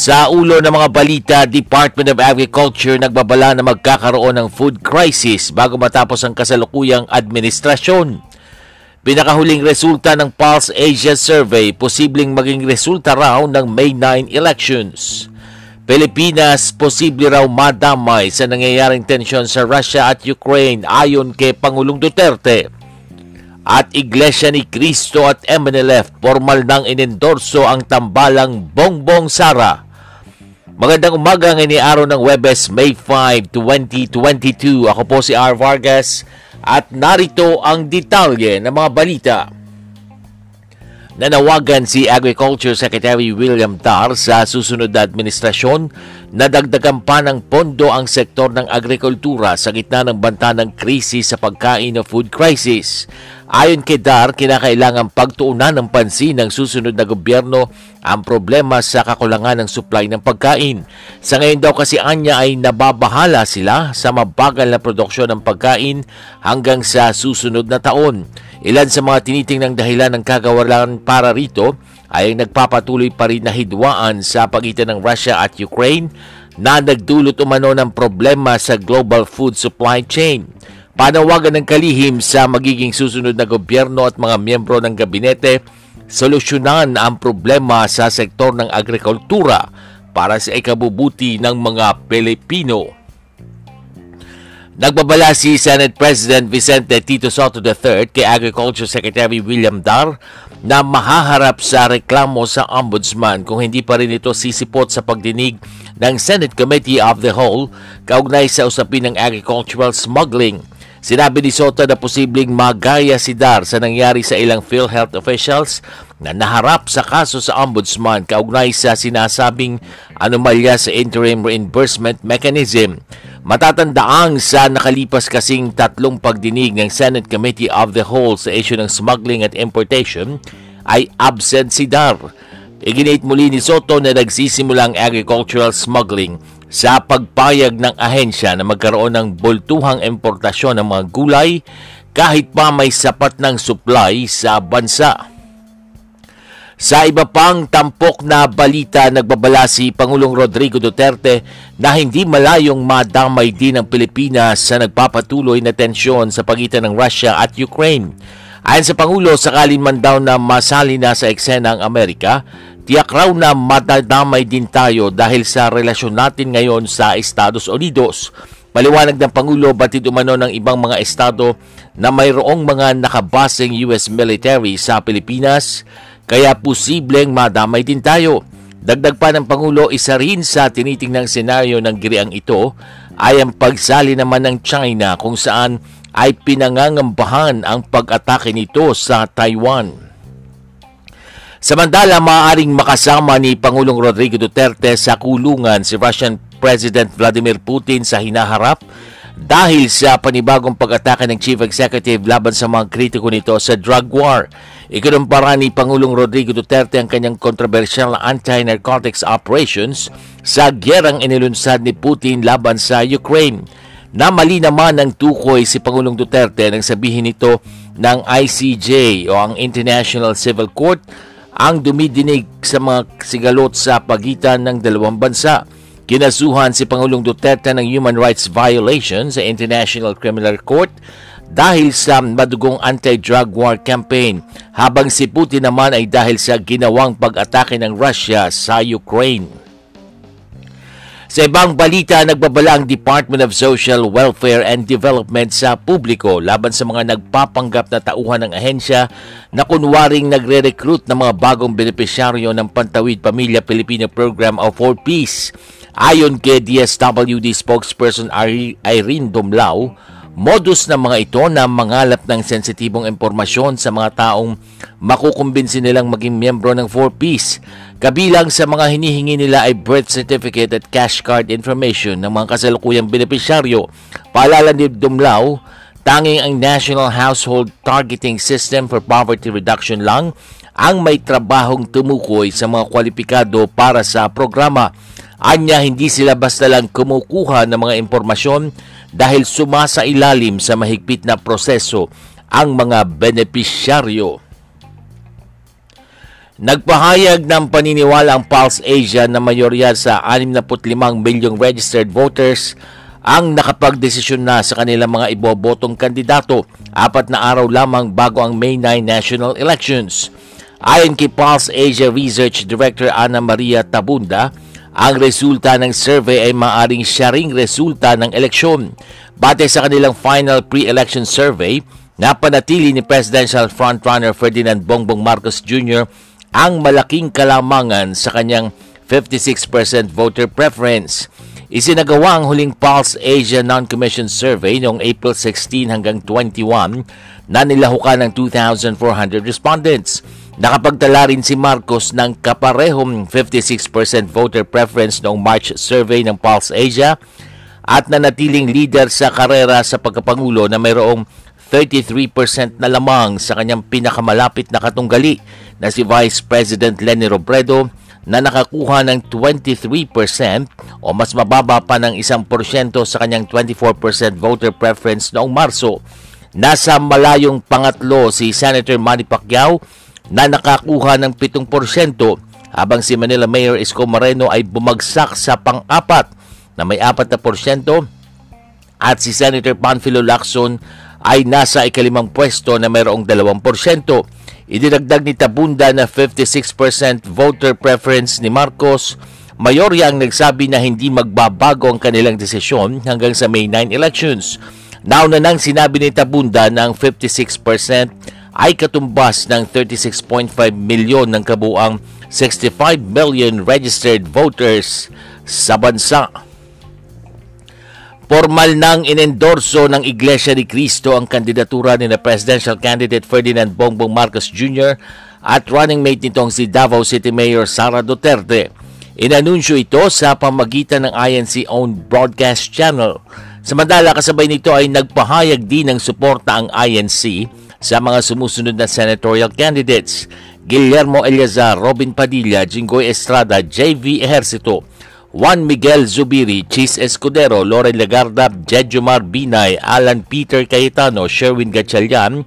Sa ulo ng mga balita, Department of Agriculture nagbabala na magkakaroon ng food crisis bago matapos ang kasalukuyang administrasyon. Pinakahuling resulta ng Pulse Asia Survey, posibleng maging resulta raw ng May 9 elections. Pilipinas, posible raw madamay sa nangyayaring tensyon sa Russia at Ukraine ayon kay Pangulong Duterte. At Iglesia ni Cristo at MNLF formal nang inendorso ang tambalang Bongbong Sara. Magandang umaga ngayon araw ng Webes, May 5, 2022. Ako po si R. Vargas at narito ang detalye ng mga balita. Nanawagan si Agriculture Secretary William Tar sa susunod na administrasyon na dagdagan pa ng pondo ang sektor ng agrikultura sa gitna ng banta ng krisis sa pagkain o food crisis. Ayon kay Dar, kinakailangan pagtuunan ng pansin ng susunod na gobyerno ang problema sa kakulangan ng supply ng pagkain. Sa ngayon daw kasi anya ay nababahala sila sa mabagal na produksyon ng pagkain hanggang sa susunod na taon. Ilan sa mga tinitingnang dahilan ng kagawalan para rito ay nagpapatuloy pa rin na hidwaan sa pagitan ng Russia at Ukraine na nagdulot umano ng problema sa global food supply chain. Panawagan ng kalihim sa magiging susunod na gobyerno at mga miyembro ng gabinete, solusyonan ang problema sa sektor ng agrikultura para sa ikabubuti ng mga Pilipino. Nagbabala si Senate President Vicente Tito Soto III kay Agriculture Secretary William Dar na mahaharap sa reklamo sa Ombudsman kung hindi pa rin ito sisipot sa pagdinig ng Senate Committee of the Whole kaugnay sa usapin ng agricultural smuggling Sinabi ni Soto na posibleng magaya si Dar sa nangyari sa ilang PhilHealth officials na naharap sa kaso sa Ombudsman kaugnay sa sinasabing anomalya sa interim reimbursement mechanism. Matatandaang sa nakalipas kasing tatlong pagdinig ng Senate Committee of the Whole sa issue ng smuggling at importation ay absent si Dar. Iginit muli ni Soto na nagsisimula ang agricultural smuggling sa pagpayag ng ahensya na magkaroon ng bultuhang importasyon ng mga gulay kahit pa may sapat ng supply sa bansa. Sa iba pang tampok na balita, nagbabala si Pangulong Rodrigo Duterte na hindi malayong madamay din ang Pilipinas sa nagpapatuloy na tensyon sa pagitan ng Russia at Ukraine. Ayon sa Pangulo, sakalin man daw na masali na sa eksena ang Amerika, Tiyak raw na matadamay din tayo dahil sa relasyon natin ngayon sa Estados Unidos. Paliwanag ng Pangulo batid umano ng ibang mga estado na mayroong mga nakabasing US military sa Pilipinas kaya posibleng madamay din tayo. Dagdag pa ng Pangulo, isa rin sa tinitingnang senaryo ng giriang ito ay ang pagsali naman ng China kung saan ay pinangangambahan ang pag-atake nito sa Taiwan. Samantala, maaaring makasama ni Pangulong Rodrigo Duterte sa kulungan si Russian President Vladimir Putin sa hinaharap dahil sa panibagong pag-atake ng Chief Executive laban sa mga kritiko nito sa drug war. Ikunumpara ni Pangulong Rodrigo Duterte ang kanyang kontrobersyal na anti-narcotics operations sa gyerang inilunsad ni Putin laban sa Ukraine. Na mali naman ang tukoy si Pangulong Duterte nang sabihin ito ng ICJ o ang International Civil Court ang dumidinig sa mga sigalot sa pagitan ng dalawang bansa. Kinasuhan si Pangulong Duterte ng human rights violation sa International Criminal Court dahil sa madugong anti-drug war campaign habang si Putin naman ay dahil sa ginawang pag-atake ng Russia sa Ukraine. Sa ibang balita, nagbabala ang Department of Social Welfare and Development sa publiko laban sa mga nagpapanggap na tauhan ng ahensya na kunwaring nagre-recruit ng mga bagong benepisyaryo ng Pantawid Pamilya Pilipino Program For Peace. Ayon kay DSWD spokesperson Irene Dumlao, Modus ng mga ito na mangalap ng sensitibong impormasyon sa mga taong makukumbinsi nilang maging miyembro ng 4Ps. Kabilang sa mga hinihingi nila ay birth certificate at cash card information ng mga kasalukuyang benepisyaryo. Paalala ni Dumlao, tanging ang National Household Targeting System for Poverty Reduction lang ang may trabahong tumukoy sa mga kwalipikado para sa programa. Anya hindi sila basta lang kumukuha ng mga impormasyon dahil sumasa ilalim sa mahigpit na proseso ang mga benepisyaryo. Nagpahayag ng paniniwala ang Pulse Asia na mayorya sa 65 milyong registered voters ang nakapagdesisyon na sa kanilang mga ibobotong kandidato apat na araw lamang bago ang May 9 national elections. Ayon kay Pulse Asia Research Director Ana Maria Tabunda, ang resulta ng survey ay maaring siya ring resulta ng eleksyon. Batay sa kanilang final pre-election survey, napanatili ni Presidential frontrunner Ferdinand Bongbong Marcos Jr. ang malaking kalamangan sa kanyang 56% voter preference. Isinagawa ang huling Pulse Asia Non-Commission Survey noong April 16 hanggang 21 na nilahukan ng 2,400 respondents. Nakapagtala rin si Marcos ng kaparehong 56% voter preference noong March survey ng Pulse Asia at nanatiling leader sa karera sa pagkapangulo na mayroong 33% na lamang sa kanyang pinakamalapit na katunggali na si Vice President Leni Robredo na nakakuha ng 23% o mas mababa pa ng 1% sa kanyang 24% voter preference noong Marso. Nasa malayong pangatlo si Senator Manny Pacquiao na nakakuha ng 7% habang si Manila Mayor Isko Moreno ay bumagsak sa pang-apat na may 4% at si Senator Panfilo Lacson ay nasa ikalimang pwesto na mayroong 2%. Idinagdag ni Tabunda na 56% voter preference ni Marcos. Mayorya ang nagsabi na hindi magbabago ang kanilang desisyon hanggang sa May 9 elections. Nauna nang sinabi ni Tabunda ng 56% ay katumbas ng 36.5 milyon ng kabuang 65 million registered voters sa bansa. Formal nang inendorso ng Iglesia ni Cristo ang kandidatura ni na presidential candidate Ferdinand Bongbong Marcos Jr. at running mate nitong si Davao City Mayor Sara Duterte. Inanunsyo ito sa pamagitan ng INC-owned broadcast channel. Samantala kasabay nito ay nagpahayag din ng suporta ang INC sa mga sumusunod na senatorial candidates, Guillermo Eleazar, Robin Padilla, Jinggoy Estrada, JV Ejercito, Juan Miguel Zubiri, Chis Escudero, Loren Lagarda, Jedjumar Binay, Alan Peter Cayetano, Sherwin Gatchalian,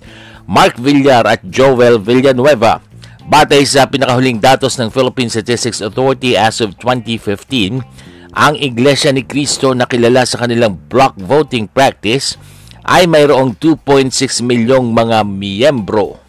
Mark Villar at Joel Villanueva. Batay sa pinakahuling datos ng Philippine Statistics Authority as of 2015, ang Iglesia ni Cristo na kilala sa kanilang block voting practice ay mayroong 2.6 milyong mga miyembro.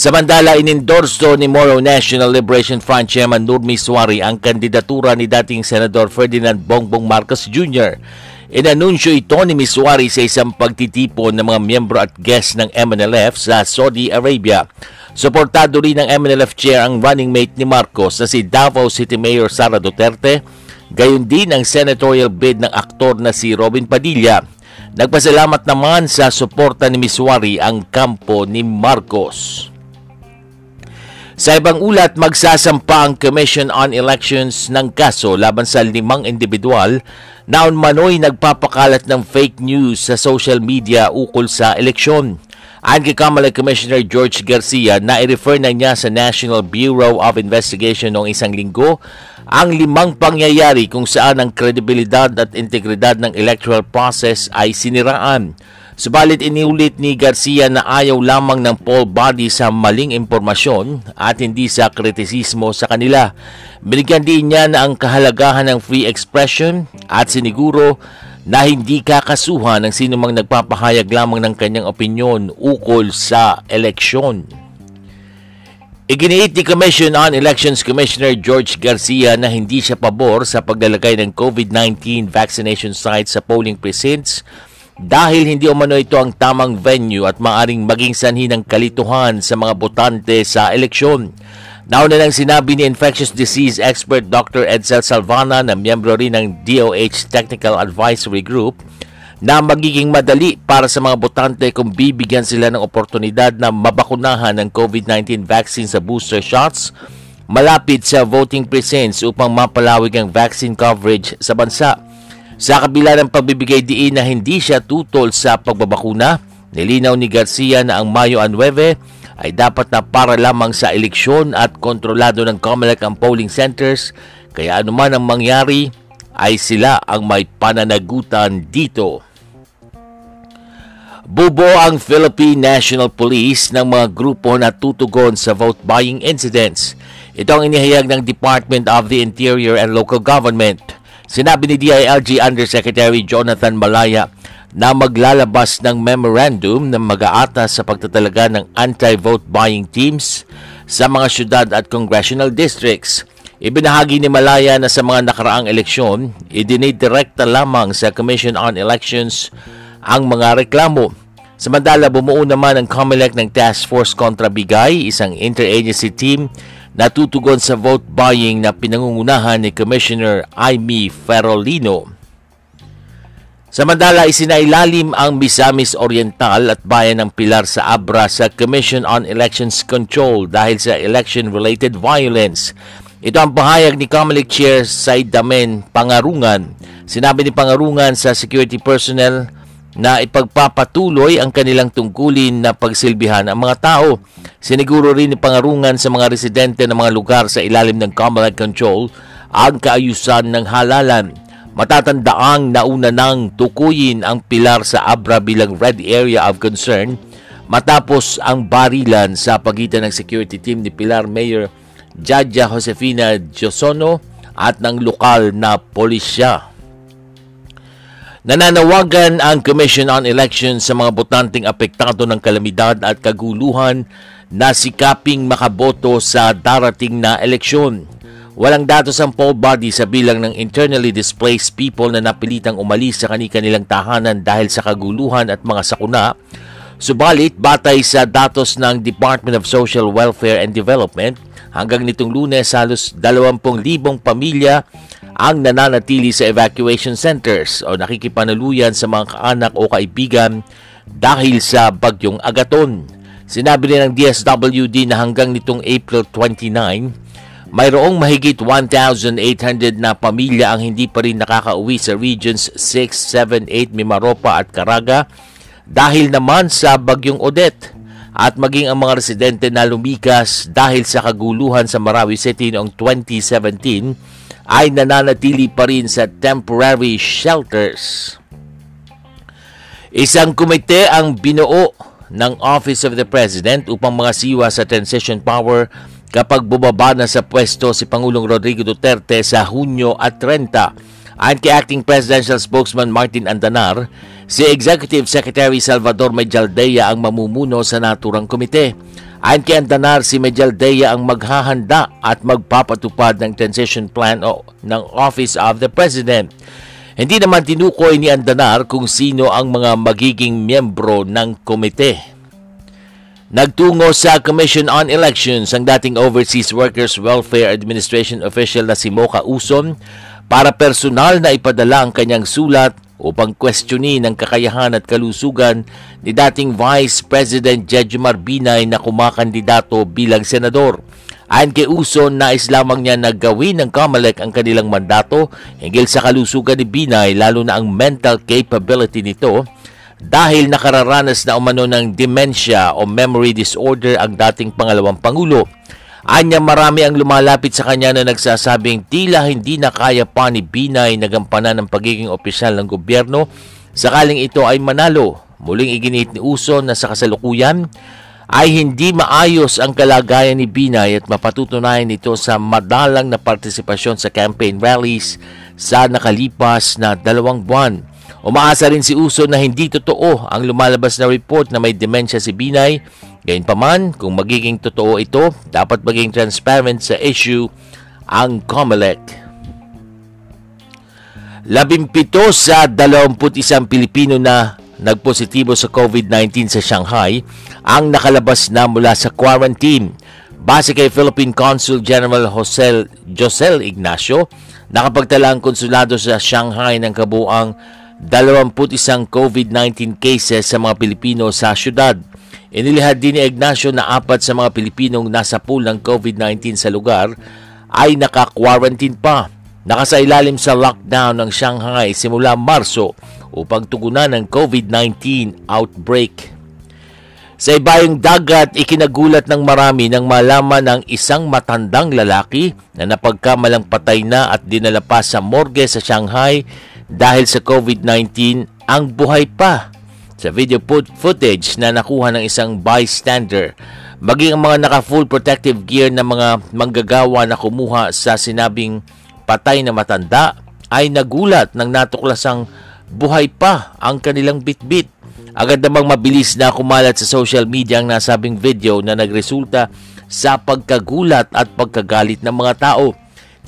Samantala, inendorso ni Moro National Liberation Front Chairman Nurmi Suari ang kandidatura ni dating Senador Ferdinand Bongbong Marcos Jr. Inanunsyo ito ni Miswari sa isang pagtitipon ng mga miyembro at guest ng MNLF sa Saudi Arabia. Suportado rin ng MNLF chair ang running mate ni Marcos na si Davao City Mayor Sara Duterte, gayon din ang senatorial bid ng aktor na si Robin Padilla Nagpasalamat naman sa suporta ni Miswari ang kampo ni Marcos. Sa ibang ulat, magsasampa ang Commission on Elections ng kaso laban sa limang individual na manoy nagpapakalat ng fake news sa social media ukol sa eleksyon. Ayon kay Kamala Commissioner George Garcia na i-refer na niya sa National Bureau of Investigation noong isang linggo ang limang pangyayari kung saan ang kredibilidad at integridad ng electoral process ay siniraan. Subalit iniulit ni Garcia na ayaw lamang ng poll body sa maling impormasyon at hindi sa kritisismo sa kanila. Binigyan din niya na ang kahalagahan ng free expression at siniguro na hindi kakasuhan ng sinumang nagpapahayag lamang ng kanyang opinyon ukol sa eleksyon. Iginiit ni Commission on Elections Commissioner George Garcia na hindi siya pabor sa paglalagay ng COVID-19 vaccination sites sa polling precincts dahil hindi umano ito ang tamang venue at maaring maging sanhi ng kalituhan sa mga botante sa eleksyon. Nauna nang sinabi ni infectious disease expert Dr. Edsel Salvana na miyembro rin ng DOH Technical Advisory Group na magiging madali para sa mga botante kung bibigyan sila ng oportunidad na mabakunahan ng COVID-19 vaccine sa booster shots malapit sa voting precincts upang mapalawig ang vaccine coverage sa bansa. Sa kabila ng pagbibigay diin na hindi siya tutol sa pagbabakuna, nilinaw ni Garcia na ang Mayo 9 ay dapat na para lamang sa eleksyon at kontrolado ng COMELEC ang polling centers kaya anuman ang mangyari ay sila ang may pananagutan dito. Bubo ang Philippine National Police ng mga grupo na tutugon sa vote buying incidents. Ito ang inihayag ng Department of the Interior and Local Government. Sinabi ni DILG Undersecretary Jonathan Malaya na maglalabas ng memorandum na mag-aatas sa pagtatalaga ng anti-vote buying teams sa mga syudad at congressional districts. Ibinahagi ni Malaya na sa mga nakaraang eleksyon, idinidirekta lamang sa Commission on Elections ang mga reklamo. Samantala, bumuo naman ang COMELEC ng Task Force kontra Bigay, isang interagency team na tutugon sa vote buying na pinangungunahan ni Commissioner Aimee Ferolino. Samantala, isinailalim ang Misamis Oriental at Bayan ng Pilar sa Abra sa Commission on Elections Control dahil sa election-related violence. Ito ang pahayag ni Comelec Chair Said Damen Pangarungan. Sinabi ni Pangarungan sa security personnel na ipagpapatuloy ang kanilang tungkulin na pagsilbihan ang mga tao. Siniguro rin ni Pangarungan sa mga residente ng mga lugar sa ilalim ng Comelec Control ang kaayusan ng halalan. Matatandaang nauna nang tukuyin ang pilar sa Abra bilang red area of concern matapos ang barilan sa pagitan ng security team ni Pilar Mayor Jaja Josefina Josono at ng lokal na polisya. Nananawagan ang Commission on Elections sa mga botanteng apektado ng kalamidad at kaguluhan na sikaping makaboto sa darating na eleksyon. Walang datos ang poll body sa bilang ng internally displaced people na napilitang umalis sa kanilang tahanan dahil sa kaguluhan at mga sakuna. Subalit, batay sa datos ng Department of Social Welfare and Development, hanggang nitong lunes halos 20,000 pamilya ang nananatili sa evacuation centers o nakikipanaluyan sa mga kaanak o kaibigan dahil sa bagyong Agaton. Sinabi rin ng DSWD na hanggang nitong April 29, mayroong mahigit 1,800 na pamilya ang hindi pa rin nakakauwi sa Regions 6, 7, 8, Mimaropa at Caraga dahil naman sa bagyong Odette at maging ang mga residente na lumikas dahil sa kaguluhan sa Marawi City noong 2017 ay nananatili pa rin sa temporary shelters. Isang komite ang binuo ng Office of the President upang mga siwa sa transition power kapag bumaba na sa pwesto si Pangulong Rodrigo Duterte sa Hunyo at 30. Ayon kay Acting Presidential Spokesman Martin Andanar, si Executive Secretary Salvador Medjaldea ang mamumuno sa naturang komite. Ayon kay Andanar, si Medjaldea ang maghahanda at magpapatupad ng transition plan o ng Office of the President. Hindi naman tinukoy ni Andanar kung sino ang mga magiging miyembro ng komite. Nagtungo sa Commission on Elections ang dating Overseas Workers Welfare Administration official na si Mocha Uson para personal na ipadala ang kanyang sulat upang questionin ang kakayahan at kalusugan ni dating Vice President Jejomar Binay na kumakandidato bilang senador. Ayon kay Uson, nais lamang niya na gawin ng Kamalek ang kanilang mandato hinggil sa kalusugan ni Binay lalo na ang mental capability nito dahil nakararanas na umano ng dementia o memory disorder ang dating pangalawang pangulo. Anya marami ang lumalapit sa kanya na nagsasabing tila hindi na kaya pa ni Binay nagampanan ng pagiging opisyal ng gobyerno sakaling ito ay manalo. Muling iginit ni Uso na sa kasalukuyan ay hindi maayos ang kalagayan ni Binay at mapatutunayan ito sa madalang na partisipasyon sa campaign rallies sa nakalipas na dalawang buwan. Umaasa rin si Uso na hindi totoo ang lumalabas na report na may dementia si Binay Gayunpaman, kung magiging totoo ito, dapat maging transparent sa issue ang COMELEC. Labimpito sa 21 Pilipino na nagpositibo sa COVID-19 sa Shanghai ang nakalabas na mula sa quarantine. Base kay Philippine Consul General Jose Josel Ignacio, nakapagtala ang konsulado sa Shanghai ng kabuang 21 COVID-19 cases sa mga Pilipino sa syudad. Inilihad din ni Ignacio na apat sa mga Pilipinong nasa pool ng COVID-19 sa lugar ay naka-quarantine pa. Nakasailalim sa lockdown ng Shanghai simula Marso upang tugunan ng COVID-19 outbreak. Sa ibayong dagat, ikinagulat ng marami nang malaman ng isang matandang lalaki na napagkamalang patay na at dinala pa sa morgue sa Shanghai dahil sa COVID-19 ang buhay pa. Sa video footage na nakuha ng isang bystander, maging ang mga naka-full protective gear na mga manggagawa na kumuha sa sinabing patay na matanda ay nagulat nang natuklasang buhay pa ang kanilang bitbit. Agad namang mabilis na kumalat sa social media ang nasabing video na nagresulta sa pagkagulat at pagkagalit ng mga tao.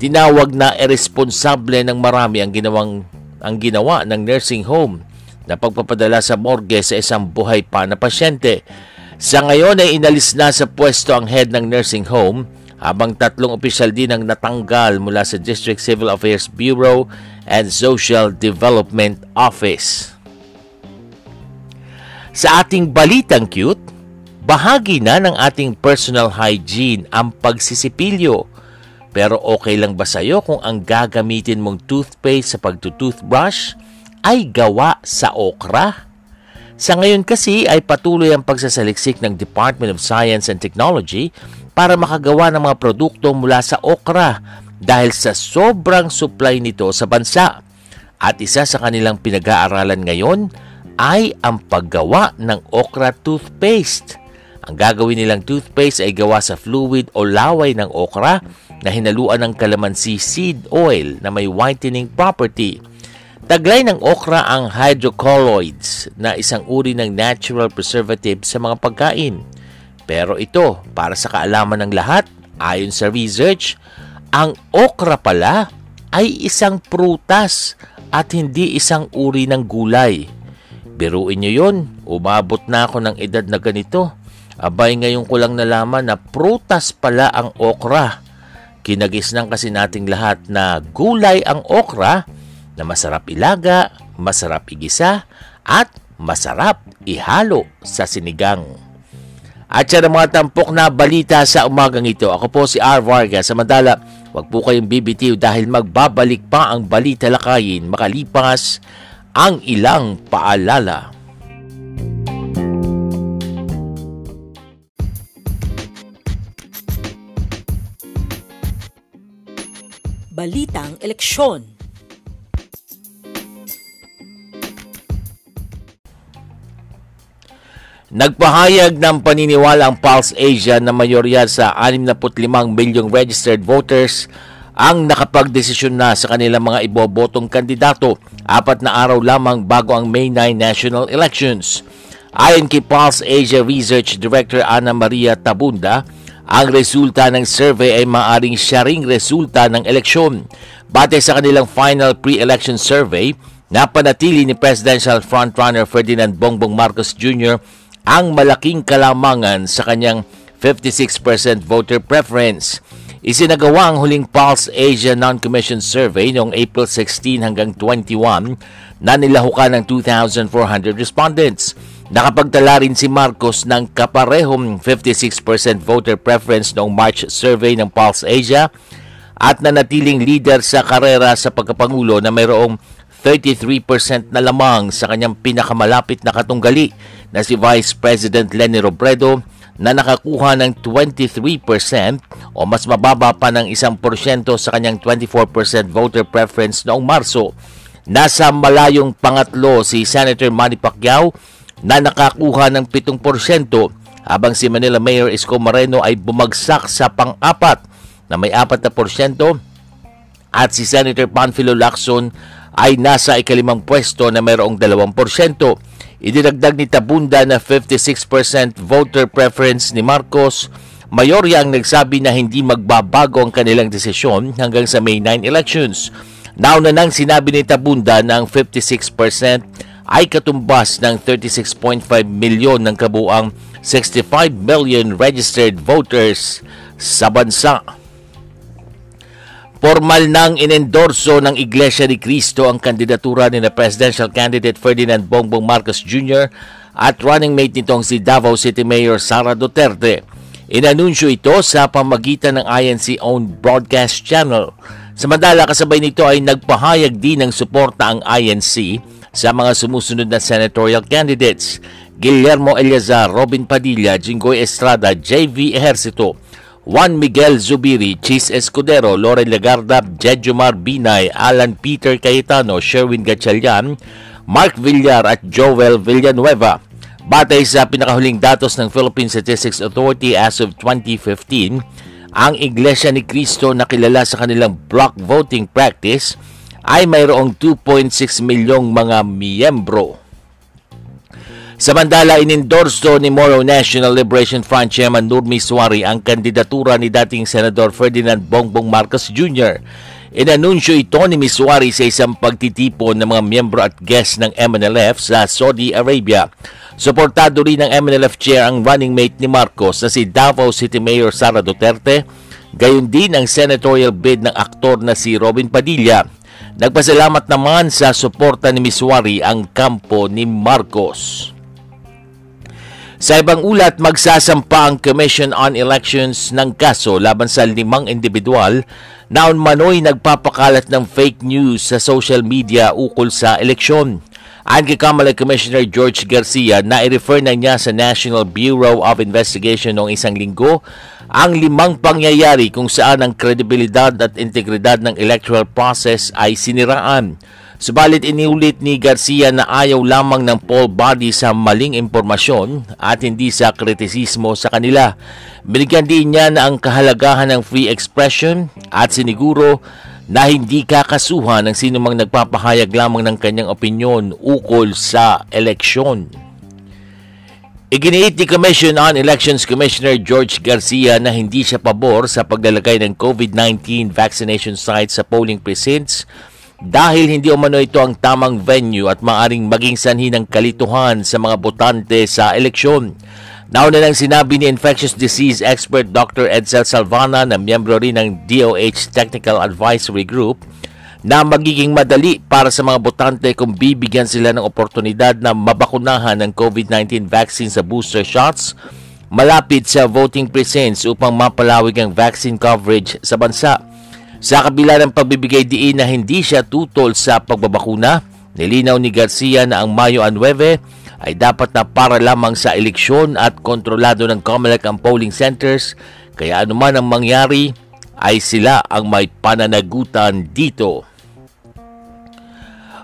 Tinawag na irresponsable ng marami ang ginawang ang ginawa ng nursing home na pagpapadala sa morgue sa isang buhay pa na pasyente. Sa ngayon ay inalis na sa pwesto ang head ng nursing home habang tatlong opisyal din ang natanggal mula sa District Civil Affairs Bureau and Social Development Office. Sa ating balitang cute, bahagi na ng ating personal hygiene ang pagsisipilyo. Pero okay lang ba sa'yo kung ang gagamitin mong toothpaste sa pagtutoothbrush ay gawa sa okra? Sa ngayon kasi ay patuloy ang pagsasaliksik ng Department of Science and Technology para makagawa ng mga produkto mula sa okra dahil sa sobrang supply nito sa bansa. At isa sa kanilang pinag-aaralan ngayon ay ang paggawa ng okra toothpaste. Ang gagawin nilang toothpaste ay gawa sa fluid o laway ng okra na hinaluan ng calamansi seed oil na may whitening property. Taglay ng okra ang hydrocolloids na isang uri ng natural preservative sa mga pagkain. Pero ito, para sa kaalaman ng lahat, ayon sa research, ang okra pala ay isang prutas at hindi isang uri ng gulay. Biruin nyo yun, umabot na ako ng edad na ganito. Abay ngayon ko lang nalaman na prutas pala ang okra. Kinagisnan kasi nating lahat na gulay ang okra na masarap ilaga, masarap igisa, at masarap ihalo sa sinigang. At siya ng mga tampok na balita sa umagang ito. Ako po si R. Vargas. Samantala, wag po kayong bibitiw dahil magbabalik pa ang balita lakayin makalipas ang ilang paalala. Balitang Eleksyon Nagpahayag ng paniniwala ang Pulse Asia na mayorya sa 65 milyong registered voters ang nakapagdesisyon na sa kanilang mga ibobotong kandidato apat na araw lamang bago ang May 9 national elections. Ayon kay Pulse Asia Research Director Ana Maria Tabunda, ang resulta ng survey ay maaring siya ring resulta ng eleksyon. Batay sa kanilang final pre-election survey, napanatili ni Presidential Frontrunner Ferdinand Bongbong Marcos Jr. ang malaking kalamangan sa kanyang 56% voter preference. Isinagawa ang huling Pulse Asia Non-Commissioned Survey noong April 16 hanggang 21 na nilahukan ng 2,400 respondents. Nakapagtala rin si Marcos ng kaparehong 56% voter preference noong March survey ng Pulse Asia at nanatiling leader sa karera sa pagkapangulo na mayroong 33% na lamang sa kanyang pinakamalapit na katunggali na si Vice President Leni Robredo na nakakuha ng 23% o mas mababa pa ng 1% sa kanyang 24% voter preference noong Marso. Nasa malayong pangatlo si Senator Manny Pacquiao na nakakuha ng 7% habang si Manila Mayor Isko Moreno ay bumagsak sa pang-apat na may 4% at si Senator Panfilo Lacson ay nasa ikalimang pwesto na mayroong 2%. Idinagdag ni Tabunda na 56% voter preference ni Marcos. Mayorya ang nagsabi na hindi magbabago ang kanilang desisyon hanggang sa May 9 elections. Nauna nang sinabi ni Tabunda na ang 56% ay katumbas ng 36.5 milyon ng kabuang 65 million registered voters sa bansa. Formal nang inendorso ng Iglesia ni Cristo ang kandidatura ni na presidential candidate Ferdinand Bongbong Marcos Jr. at running mate nitong si Davao City Mayor Sara Duterte. Inanunsyo ito sa pamagitan ng INC-owned broadcast channel. Samantala kasabay nito ay nagpahayag din ng suporta ang INC sa mga sumusunod na senatorial candidates. Guillermo Eleazar, Robin Padilla, Jinggoy Estrada, JV Ejercito, Juan Miguel Zubiri, Chis Escudero, Loren Lagarda, Jejomar Binay, Alan Peter Cayetano, Sherwin Gatchalian, Mark Villar at Joel Villanueva. Batay sa pinakahuling datos ng Philippine Statistics Authority as of 2015, ang Iglesia ni Cristo na kilala sa kanilang block voting practice ay mayroong 2.6 milyong mga miyembro. Samantala, inendorso ni Moro National Liberation Front Chairman Nurmi Suari ang kandidatura ni dating Senador Ferdinand Bongbong Marcos Jr. Inanunsyo ito ni Miswari sa isang pagtitipon ng mga miyembro at guest ng MNLF sa Saudi Arabia. Suportado rin ng MNLF chair ang running mate ni Marcos na si Davao City Mayor Sara Duterte, gayon din ang senatorial bid ng aktor na si Robin Padilla. Nagpasalamat naman sa suporta ni Miswari ang kampo ni Marcos. Sa ibang ulat, magsasampa ang Commission on Elections ng kaso laban sa limang individual na manoy nagpapakalat ng fake news sa social media ukol sa eleksyon. Ayon kay Kamala Commissioner George Garcia na i-refer na niya sa National Bureau of Investigation noong isang linggo ang limang pangyayari kung saan ang kredibilidad at integridad ng electoral process ay siniraan. Subalit iniulit ni Garcia na ayaw lamang ng poll body sa maling impormasyon at hindi sa kritisismo sa kanila. Binigyan din niya na ang kahalagahan ng free expression at siniguro na hindi kakasuhan ng sinumang nagpapahayag lamang ng kanyang opinyon ukol sa eleksyon. Iginiit ni Commission on Elections Commissioner George Garcia na hindi siya pabor sa paglalagay ng COVID-19 vaccination sites sa polling precincts dahil hindi umano ito ang tamang venue at maaring maging sanhi ng kalituhan sa mga botante sa eleksyon. Nauna nang sinabi ni infectious disease expert Dr. Edsel Salvana na miyembro rin ng DOH Technical Advisory Group na magiging madali para sa mga botante kung bibigyan sila ng oportunidad na mabakunahan ng COVID-19 vaccine sa booster shots malapit sa voting precincts upang mapalawig ang vaccine coverage sa bansa. Sa kabila ng pagbibigay diin na hindi siya tutol sa pagbabakuna, nilinaw ni Garcia na ang Mayo 9 ay dapat na para lamang sa eleksyon at kontrolado ng COMELEC ang polling centers kaya anuman ang mangyari ay sila ang may pananagutan dito.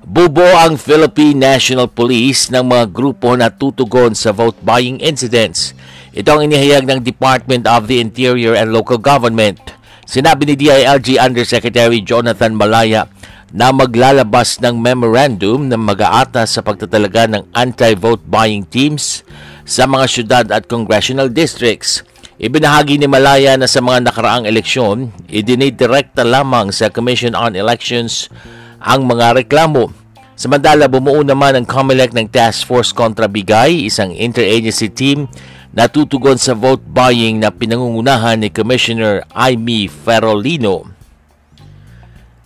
Bubo ang Philippine National Police ng mga grupo na tutugon sa vote buying incidents. Ito ang inihayag ng Department of the Interior and Local Government. Sinabi ni DILG Undersecretary Jonathan Malaya na maglalabas ng memorandum na mag-aatas sa pagtatalaga ng anti-vote buying teams sa mga syudad at congressional districts. Ibinahagi ni Malaya na sa mga nakaraang eleksyon, idinidirekta lamang sa Commission on Elections ang mga reklamo. Samantala, bumuo naman ang COMELEC ng Task Force kontra Bigay, isang interagency team na tutugon sa vote buying na pinangungunahan ni Commissioner Aimee Ferolino.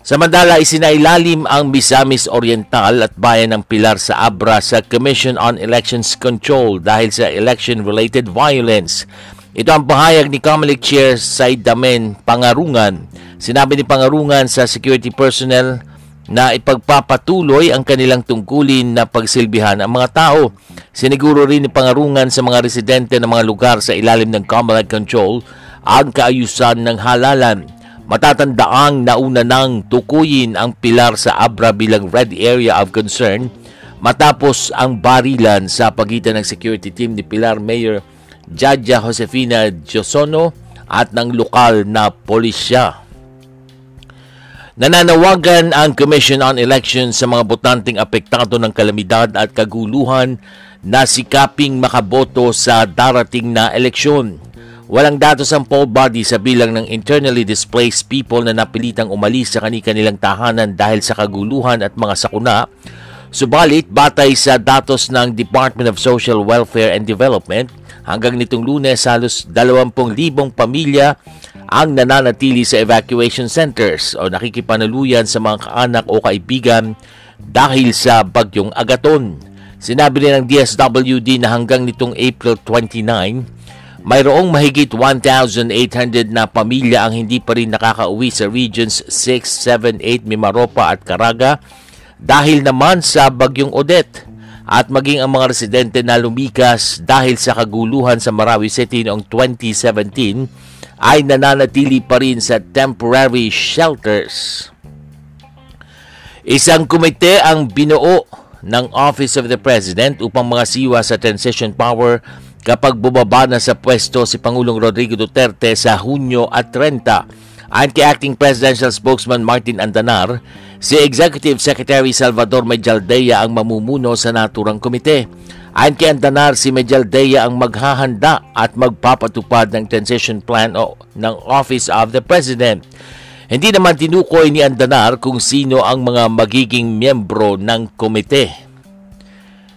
Samantala, isinailalim ang Misamis Oriental at Bayan ng Pilar sa Abra sa Commission on Elections Control dahil sa election-related violence. Ito ang pahayag ni Comelec Chair Said Damen Pangarungan. Sinabi ni Pangarungan sa security personnel na ipagpapatuloy ang kanilang tungkulin na pagsilbihan ang mga tao. Siniguro rin ni pangarungan sa mga residente ng mga lugar sa ilalim ng Commonwealth Control ang kaayusan ng halalan. Matatandaang nauna nang tukuyin ang pilar sa Abra bilang red area of concern matapos ang barilan sa pagitan ng security team ni Pilar Mayor Jaja Josefina Josono at ng lokal na polisya. Nananawagan ang Commission on Elections sa mga botanteng apektado ng kalamidad at kaguluhan na sikaping makaboto sa darating na eleksyon. Walang datos ang poll body sa bilang ng internally displaced people na napilitang umalis sa kanilang tahanan dahil sa kaguluhan at mga sakuna. Subalit, batay sa datos ng Department of Social Welfare and Development, hanggang nitong lunes halos 20,000 pamilya ang nananatili sa evacuation centers o nakikipanaluyan sa mga kaanak o kaibigan dahil sa bagyong Agaton. Sinabi rin ng DSWD na hanggang nitong April 29, mayroong mahigit 1,800 na pamilya ang hindi pa rin nakakauwi sa Regions 6, 7, 8, Mimaropa at Caraga dahil naman sa bagyong Odette at maging ang mga residente na lumikas dahil sa kaguluhan sa Marawi City noong 2017 ay nananatili pa rin sa temporary shelters. Isang komite ang binuo ng Office of the President upang mga sa transition power kapag bumaba na sa pwesto si Pangulong Rodrigo Duterte sa Hunyo at 30 Ayon kay Acting Presidential Spokesman Martin Andanar, si Executive Secretary Salvador Medjaldea ang mamumuno sa naturang komite. Ayon kay Andanar, si Medjaldea ang maghahanda at magpapatupad ng transition plan o ng Office of the President. Hindi naman tinukoy ni Andanar kung sino ang mga magiging miyembro ng komite.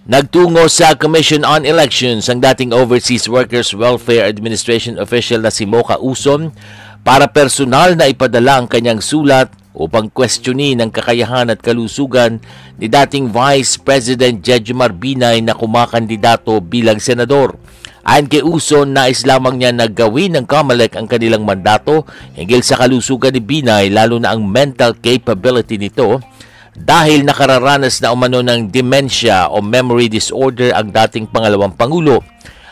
Nagtungo sa Commission on Elections ang dating Overseas Workers Welfare Administration official na si Mocha Uson para personal na ipadala ang kanyang sulat upang questionin ang kakayahan at kalusugan ni dating Vice President Jejomar Binay na kumakandidato bilang senador. Ayon kay Uson, nais lamang niya na gawin ng Kamalek ang kanilang mandato hinggil sa kalusugan ni Binay lalo na ang mental capability nito dahil nakararanas na umano ng dementia o memory disorder ang dating pangalawang pangulo.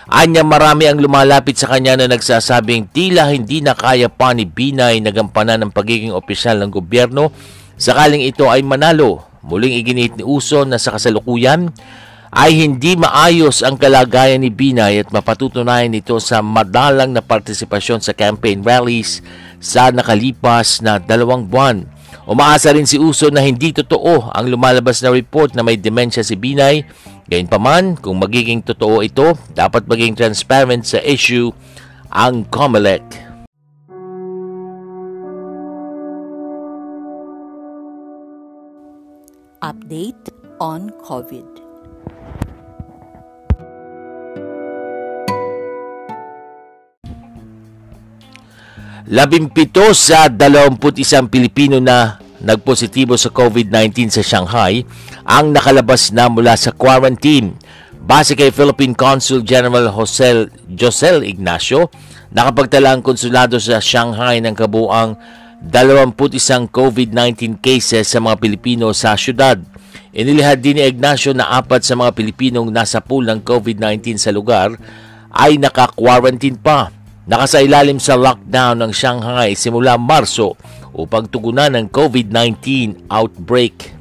Anya marami ang lumalapit sa kanya na nagsasabing tila hindi na kaya pa ni Binay na gampanan ng pagiging opisyal ng gobyerno sakaling ito ay manalo. Muling iginit ni Uson na sa kasalukuyan ay hindi maayos ang kalagayan ni Binay at mapatutunayan ito sa madalang na partisipasyon sa campaign rallies sa nakalipas na dalawang buwan. Umaasa rin si Uso na hindi totoo ang lumalabas na report na may dementia si Binay Gayunpaman, kung magiging totoo ito, dapat maging transparent sa issue ang COMELEC. Update on COVID. Labimpito sa 21 Pilipino na nagpositibo sa COVID-19 sa Shanghai ang nakalabas na mula sa quarantine. Base kay Philippine Consul General Jose Josel Ignacio, nakapagtala ang konsulado sa Shanghai ng kabuang 21 COVID-19 cases sa mga Pilipino sa syudad. Inilihad din ni Ignacio na apat sa mga Pilipinong nasa pool ng COVID-19 sa lugar ay naka-quarantine pa. Nakasailalim sa lockdown ng Shanghai simula Marso upang tugunan ng COVID-19 outbreak.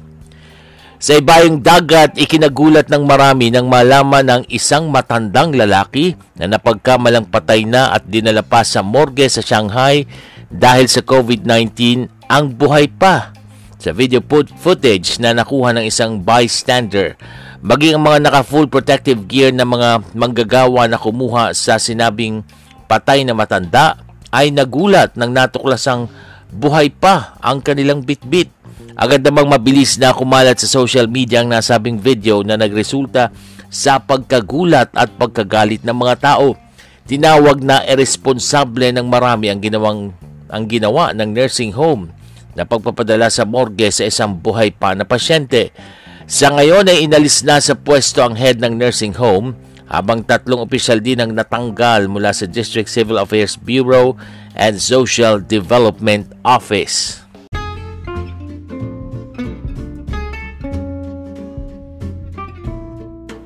Sa ibayong dagat, ikinagulat ng marami nang malaman ng isang matandang lalaki na napagkamalang patay na at dinala pa sa morgue sa Shanghai dahil sa COVID-19 ang buhay pa. Sa video footage na nakuha ng isang bystander, maging ang mga naka-full protective gear na mga manggagawa na kumuha sa sinabing patay na matanda ay nagulat nang natuklasang buhay pa ang kanilang bitbit. Agad namang mabilis na kumalat sa social media ang nasabing video na nagresulta sa pagkagulat at pagkagalit ng mga tao. Tinawag na irresponsable ng marami ang ginawang ang ginawa ng nursing home na pagpapadala sa morgue sa isang buhay pa na pasyente. Sa ngayon ay inalis na sa pwesto ang head ng nursing home habang tatlong opisyal din ang natanggal mula sa District Civil Affairs Bureau and Social Development Office.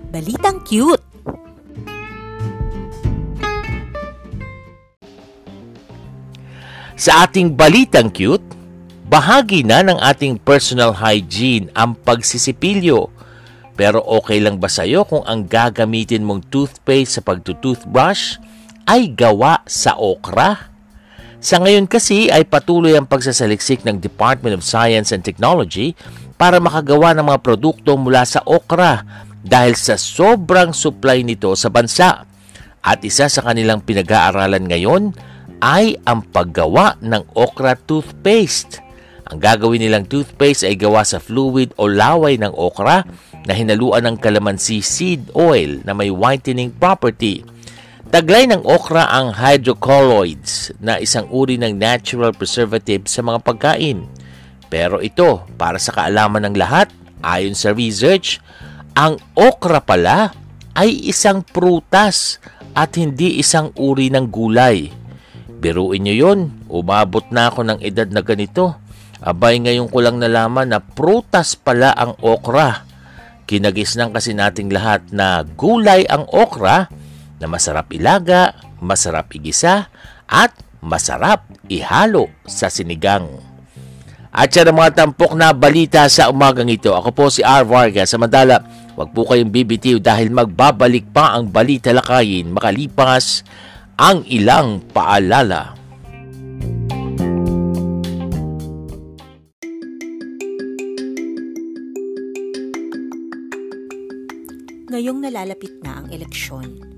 Balitang cute! Sa ating balitang cute, bahagi na ng ating personal hygiene ang pagsisipilyo. Pero okay lang ba sa'yo kung ang gagamitin mong toothpaste sa pagtutoothbrush ay gawa sa okra? Sa ngayon kasi ay patuloy ang pagsasaliksik ng Department of Science and Technology para makagawa ng mga produkto mula sa okra dahil sa sobrang supply nito sa bansa. At isa sa kanilang pinag-aaralan ngayon ay ang paggawa ng okra toothpaste. Ang gagawin nilang toothpaste ay gawa sa fluid o laway ng okra na hinaluan ng calamansi seed oil na may whitening property. Taglay ng okra ang hydrocolloids na isang uri ng natural preservative sa mga pagkain. Pero ito, para sa kaalaman ng lahat, ayon sa research, ang okra pala ay isang prutas at hindi isang uri ng gulay. Biruin nyo yun, umabot na ako ng edad na ganito. Abay ngayon ko lang nalaman na prutas pala ang okra. Kinagisnan kasi nating lahat na gulay ang okra na masarap ilaga, masarap igisa, at masarap ihalo sa sinigang. At siya ng mga tampok na balita sa umagang ito. Ako po si R. Vargas. Samantala, huwag po kayong bibitiw dahil magbabalik pa ang balita lakayin makalipas ang ilang paalala. Ngayong nalalapit na ang eleksyon,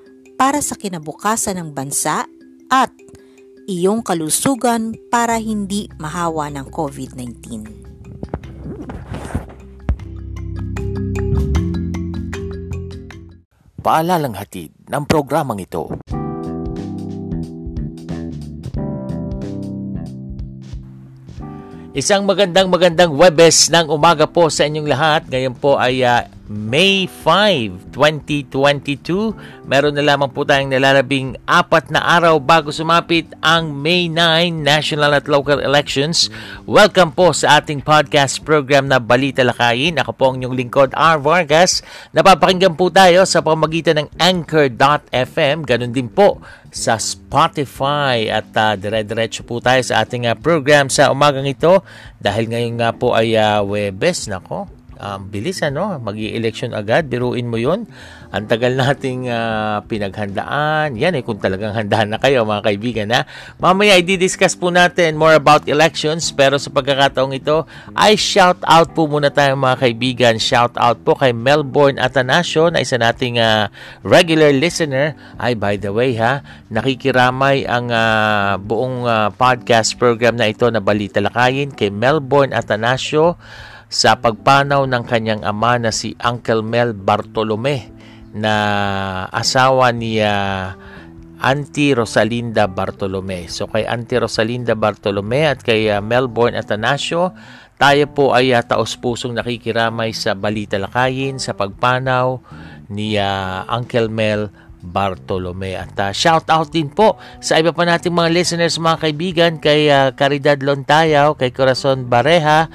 para sa kinabukasan ng bansa at iyong kalusugan para hindi mahawa ng COVID-19. Paalalang hatid ng programang ito. Isang magandang magandang Webes ng umaga po sa inyong lahat. Ngayon po ay uh, May 5, 2022. Meron na lamang po tayong nalalabing apat na araw bago sumapit ang May 9 national at local elections. Welcome po sa ating podcast program na Balita Lakayin. Ako po ang inyong lingkod, R. Vargas. Napapakinggan po tayo sa pamagitan ng Anchor.fm. Ganon din po sa Spotify at uh, dire-diretso po tayo sa ating uh, program sa umagang ito dahil ngayon nga po ay uh, Webes nako um, bilis ano, mag election agad, biruin mo yon Ang tagal nating uh, pinaghandaan. Yan eh, kung talagang handaan na kayo mga kaibigan ha. Mamaya i-discuss po natin more about elections pero sa pagkakataong ito ay shout out po muna tayo mga kaibigan. Shout out po kay Melbourne Atanasio na isa nating uh, regular listener. Ay by the way ha, nakikiramay ang uh, buong uh, podcast program na ito na Balita Lakayin kay Melbourne Atanasio sa pagpanaw ng kanyang ama na si Uncle Mel Bartolome na asawa ni uh, Auntie Rosalinda Bartolome. So kay Auntie Rosalinda Bartolome at kay uh, Melbourne Atanasio, tayo po ay uh, taos-pusong nakikiramay sa Balita Lakayin sa pagpanaw ni uh, Uncle Mel Bartolome. At uh, shout out din po sa iba pa nating mga listeners, mga kaibigan, kay uh, Caridad Lontayaw, kay Corazon Bareha,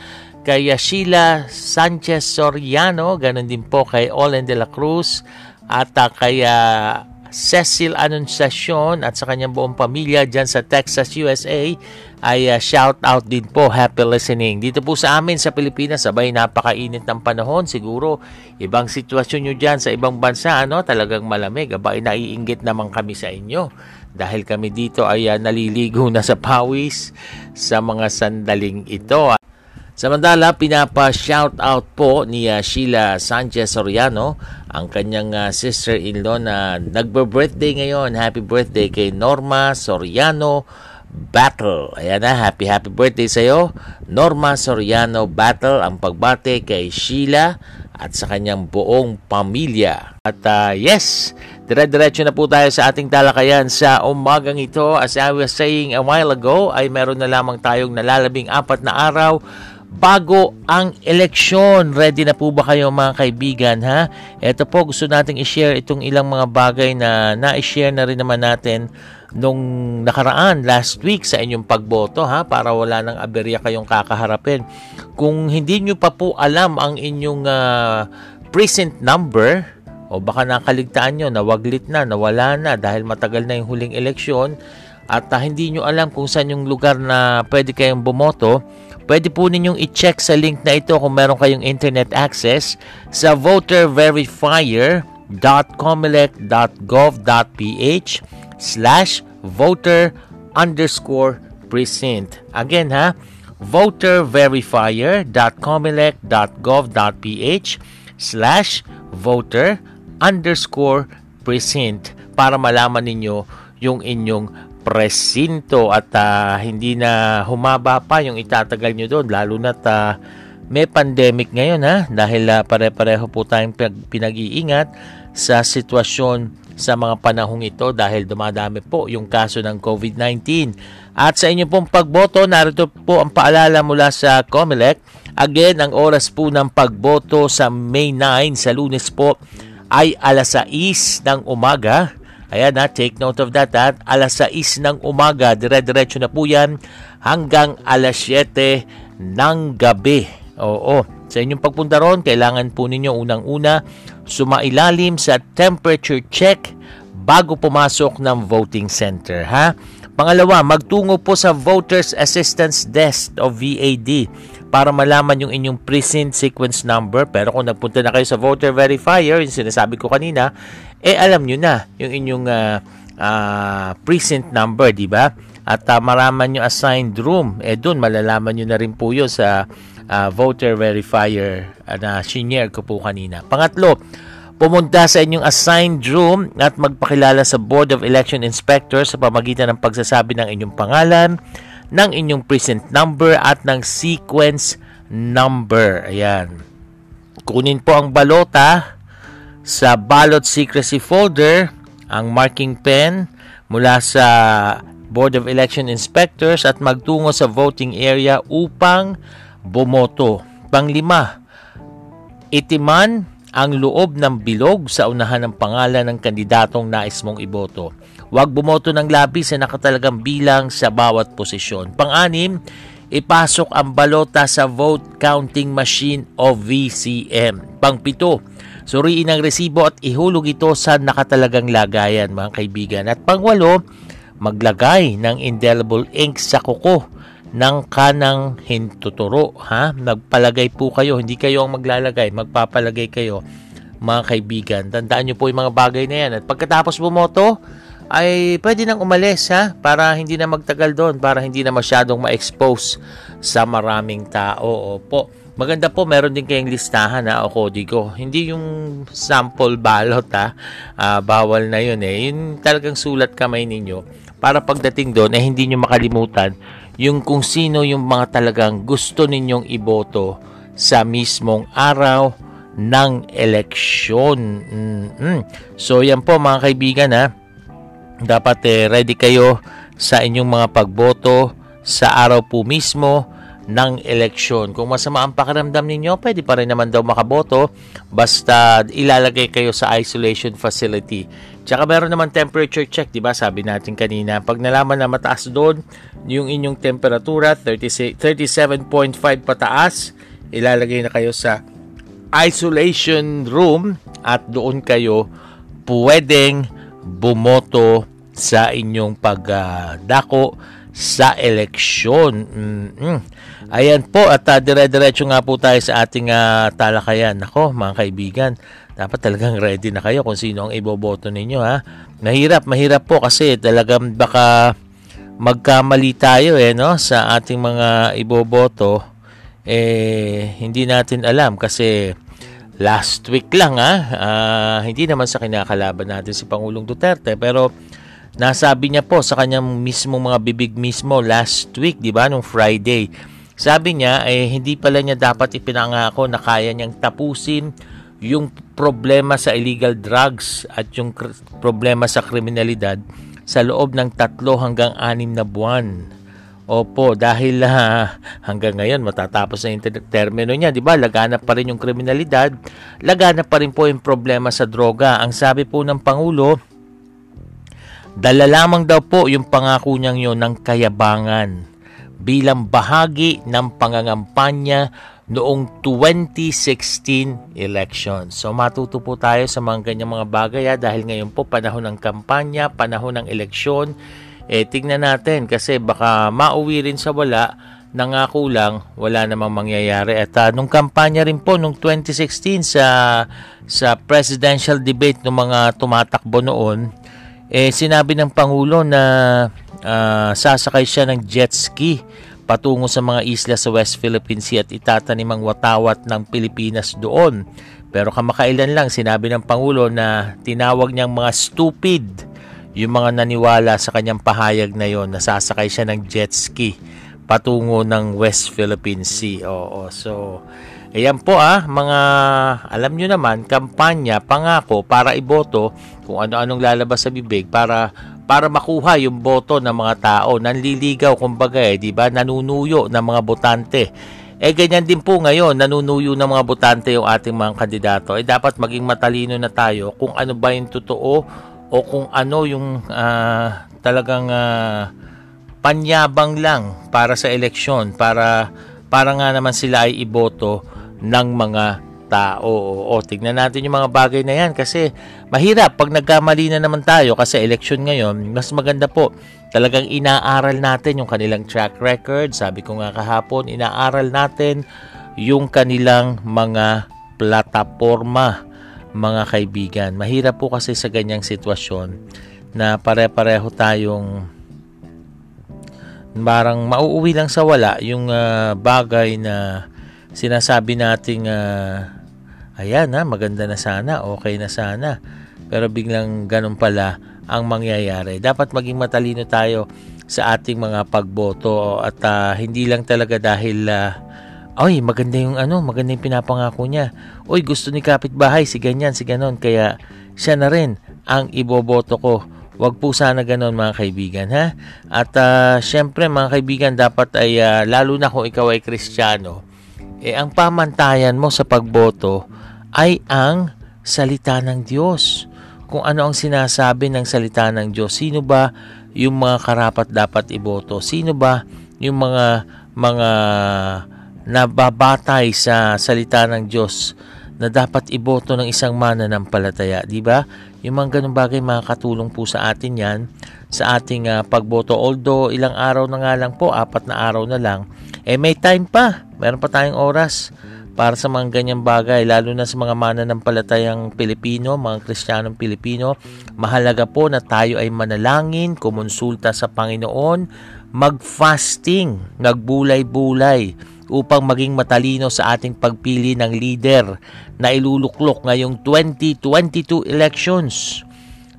kay Sheila Sanchez Soriano, ganun din po kay Olen de la Cruz at uh, kay uh, Cecil Anunciacion at sa kanyang buong pamilya dyan sa Texas, USA ay uh, shout out din po. Happy listening. Dito po sa amin sa Pilipinas, sabay napakainit ng panahon. Siguro, ibang sitwasyon nyo dyan sa ibang bansa, ano, talagang malamig. Abay, naiinggit naman kami sa inyo. Dahil kami dito ay uh, naliligo na sa pawis sa mga sandaling ito. Samantala, pinapa-shout out po ni uh, Sheila Sanchez Soriano, ang kanyang uh, sister-in-law na nagbe-birthday ngayon. Happy birthday kay Norma Soriano Battle. Ayan na, happy happy birthday sa iyo. Norma Soriano Battle ang pagbate kay Sheila at sa kanyang buong pamilya. At uh, yes, dire-diretso na po tayo sa ating talakayan sa umagang ito. As I was saying a while ago, ay meron na lamang tayong nalalabing apat na araw bago ang eleksyon. Ready na po ba kayo mga kaibigan ha? Ito po gusto nating i-share itong ilang mga bagay na na-share na rin naman natin nung nakaraan last week sa inyong pagboto ha para wala nang aberya kayong kakaharapin. Kung hindi nyo pa po alam ang inyong uh, precinct number o baka nakaligtaan nyo, nawaglit na, nawala na dahil matagal na yung huling eleksyon at uh, hindi nyo alam kung saan yung lugar na pwede kayong bumoto, Pwede po ninyong i-check sa link na ito kung meron kayong internet access sa voterverifyer.comelec.gov.ph slash voter underscore precinct. Again ha, voterverifyer.comelec.gov.ph slash voter underscore precinct para malaman ninyo yung inyong presinto at uh, hindi na humaba pa yung itatagal nyo doon lalo na uh, may pandemic ngayon ha dahil uh, pare-pareho po tayong pinag-iingat sa sitwasyon sa mga panahong ito dahil dumadami po yung kaso ng COVID-19. At sa inyo pong pagboto, narito po ang paalala mula sa COMELEC. Again, ang oras po ng pagboto sa May 9 sa lunes po ay alas 6 ng umaga Ayan na, take note of that ha. Alas 6 ng umaga, dire-diretso na po yan hanggang alas 7 ng gabi. Oo, sa inyong pagpunta ron, kailangan po ninyo unang-una sumailalim sa temperature check bago pumasok ng voting center. Ha? Pangalawa, magtungo po sa Voters Assistance Desk o VAD para malaman yung inyong precinct sequence number. Pero kung nagpunta na kayo sa voter verifier, yung sinasabi ko kanina, eh alam nyo na yung inyong uh, uh, precinct number, di ba? At uh, maraman nyo assigned room, eh doon malalaman nyo na rin po yun sa uh, voter verifier na senior ko po kanina. Pangatlo, pumunta sa inyong assigned room at magpakilala sa Board of Election Inspectors sa pamagitan ng pagsasabi ng inyong pangalan, ng inyong precinct number at ng sequence number. Ayan. Kunin po ang balota sa ballot secrecy folder ang marking pen mula sa Board of Election Inspectors at magtungo sa voting area upang bumoto. Panglima, itiman ang loob ng bilog sa unahan ng pangalan ng kandidatong nais mong iboto. Huwag bumoto ng labis na nakatalagang bilang sa bawat posisyon. Pang-anim, ipasok ang balota sa vote counting machine o VCM. Pang-pito, Suriin ang resibo at ihulog ito sa nakatalagang lagayan mga kaibigan. At pangwalo, maglagay ng indelible ink sa kuko ng kanang hintuturo. Ha? Nagpalagay po kayo, hindi kayo ang maglalagay, magpapalagay kayo mga kaibigan. Tandaan nyo po yung mga bagay na yan. At pagkatapos bumoto, ay pwede nang umalis ha para hindi na magtagal doon para hindi na masyadong ma-expose sa maraming tao. Opo. Maganda po, meron din kayong listahan ha, o kodigo. Hindi yung sample ballot ha. Uh, bawal na yun eh. Yun talagang sulat kamay ninyo. Para pagdating doon, eh hindi nyo makalimutan yung kung sino yung mga talagang gusto ninyong iboto sa mismong araw ng eleksyon. Mm-hmm. So yan po mga kaibigan ha. Dapat eh, ready kayo sa inyong mga pagboto sa araw po mismo ng eleksyon. Kung masama ang pakiramdam ninyo, pwede pa rin naman daw makaboto basta ilalagay kayo sa isolation facility. Tsaka meron naman temperature check, di ba? Sabi natin kanina, pag nalaman na mataas doon yung inyong temperatura, 37.5 pataas, ilalagay na kayo sa isolation room at doon kayo pwedeng bumoto sa inyong pagdako sa eleksyon. Mm-hmm. Ayan po at uh, dire-diretso nga po tayo sa ating uh, talakayan. Nako mga kaibigan, dapat talagang ready na kayo kung sino ang iboboto ninyo ha. Mahirap, mahirap po kasi talagang baka magkamali tayo eh no sa ating mga iboboto eh hindi natin alam kasi last week lang ha uh, hindi naman sa kinakalaban natin si Pangulong Duterte pero nasabi niya po sa kanyang mismo mga bibig mismo last week, 'di ba, nung Friday sabi niya, eh, hindi pala niya dapat ipinangako na kaya niyang tapusin yung problema sa illegal drugs at yung problema sa kriminalidad sa loob ng tatlo hanggang anim na buwan. Opo, dahil uh, hanggang ngayon matatapos na yung termino niya, 'di ba? Laganap pa rin yung kriminalidad, laganap pa rin po yung problema sa droga. Ang sabi po ng pangulo, dala lamang daw po yung pangako niyang 'yon ng kayabangan bilang bahagi ng pangangampanya noong 2016 election. So matuto po tayo sa mga ganyang mga bagay ha, dahil ngayon po panahon ng kampanya, panahon ng eleksyon, eh tingnan natin kasi baka mauwi rin sa wala nangako lang wala namang mangyayari at uh, nung kampanya rin po nung 2016 sa sa presidential debate ng mga tumatakbo noon eh sinabi ng pangulo na uh, sasakay siya ng jet ski patungo sa mga isla sa West Philippine Sea at itatanim ang watawat ng Pilipinas doon. Pero kamakailan lang sinabi ng Pangulo na tinawag niyang mga stupid yung mga naniwala sa kanyang pahayag na yon na sasakay siya ng jet ski patungo ng West Philippine Sea. Oo, so ayan po ah, mga alam nyo naman, kampanya, pangako para iboto kung ano-anong lalabas sa bibig para para makuha yung boto ng mga tao. Nanliligaw kumbaga eh, di ba? Nanunuyo ng mga botante. Eh ganyan din po ngayon, nanunuyo ng mga botante yung ating mga kandidato. Eh dapat maging matalino na tayo kung ano ba yung totoo o kung ano yung uh, talagang uh, panyabang lang para sa eleksyon para para nga naman sila ay iboto ng mga tao. O, tignan natin yung mga bagay na yan kasi mahirap pag nagkamali na naman tayo kasi election ngayon, mas maganda po talagang inaaral natin yung kanilang track record. Sabi ko nga kahapon, inaaral natin yung kanilang mga plataforma mga kaibigan. Mahirap po kasi sa ganyang sitwasyon na pare-pareho tayong parang mauuwi lang sa wala yung uh, bagay na sinasabi nating uh, ayan ha, maganda na sana, okay na sana. Pero biglang ganun pala ang mangyayari. Dapat maging matalino tayo sa ating mga pagboto at uh, hindi lang talaga dahil uh, ay, maganda yung ano, maganda yung pinapangako niya. Uy, gusto ni kapitbahay, si ganyan, si ganon. Kaya siya na rin ang iboboto ko. Huwag po sana ganon mga kaibigan, ha? At uh, syempre mga kaibigan, dapat ay, uh, lalo na kung ikaw ay kristyano, eh ang pamantayan mo sa pagboto ay ang salita ng Diyos. Kung ano ang sinasabi ng salita ng Diyos, sino ba yung mga karapat dapat iboto? Sino ba yung mga mga nababatay sa salita ng Diyos na dapat iboto ng isang mananampalataya, di ba? Yung mga ganung bagay makakatulong po sa atin yan sa ating uh, pagboto. Although ilang araw na nga lang po, apat na araw na lang, eh may time pa. Meron pa tayong oras para sa mga ganyang bagay, lalo na sa mga mananampalatayang Pilipino, mga Kristiyanong Pilipino. Mahalaga po na tayo ay manalangin, kumonsulta sa Panginoon, mag-fasting, nagbulay-bulay, upang maging matalino sa ating pagpili ng leader na iluluklok ngayong 2022 elections.